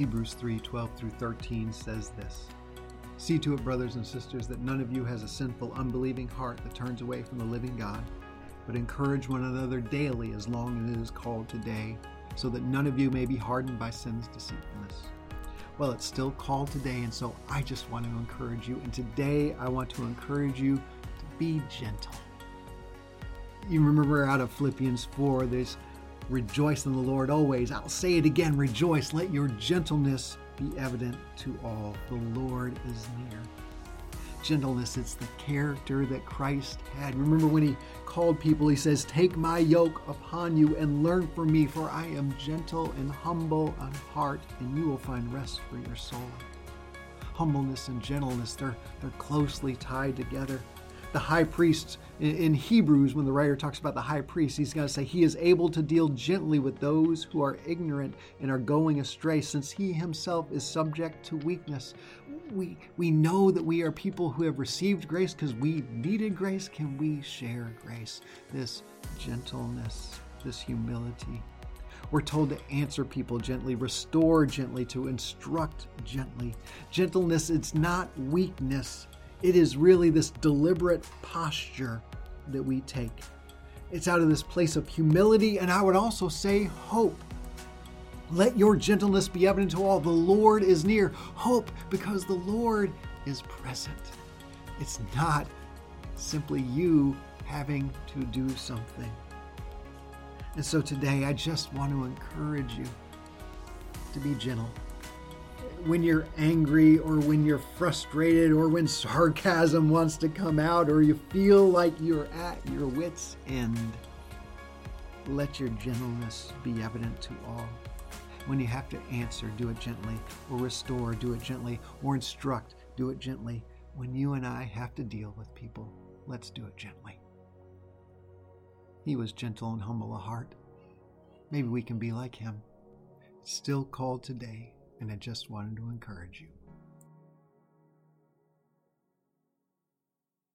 Hebrews 3 12 through 13 says this See to it, brothers and sisters, that none of you has a sinful, unbelieving heart that turns away from the living God, but encourage one another daily as long as it is called today, so that none of you may be hardened by sin's deceitfulness. Well, it's still called today, and so I just want to encourage you. And today I want to encourage you to be gentle. You remember out of Philippians 4, there's rejoice in the Lord always. I'll say it again rejoice. Let your gentleness be evident to all. The Lord is near. Gentleness, it's the character that Christ had. Remember when he called people, he says, Take my yoke upon you and learn from me, for I am gentle and humble on heart, and you will find rest for your soul. Humbleness and gentleness, they're, they're closely tied together the high priests in Hebrews, when the writer talks about the high priest, he's going to say he is able to deal gently with those who are ignorant and are going astray, since he himself is subject to weakness. We, we know that we are people who have received grace because we needed grace. Can we share grace? This gentleness, this humility. We're told to answer people gently, restore gently, to instruct gently. Gentleness, it's not weakness, it is really this deliberate posture that we take. It's out of this place of humility, and I would also say hope. Let your gentleness be evident to all. The Lord is near. Hope because the Lord is present. It's not simply you having to do something. And so today, I just want to encourage you to be gentle when you're angry or when you're frustrated or when sarcasm wants to come out or you feel like you're at your wits' end, let your gentleness be evident to all. When you have to answer, do it gently, or restore, do it gently, or instruct, do it gently. When you and I have to deal with people, let's do it gently. He was gentle and humble of heart. Maybe we can be like him. Still called today and I just wanted to encourage you.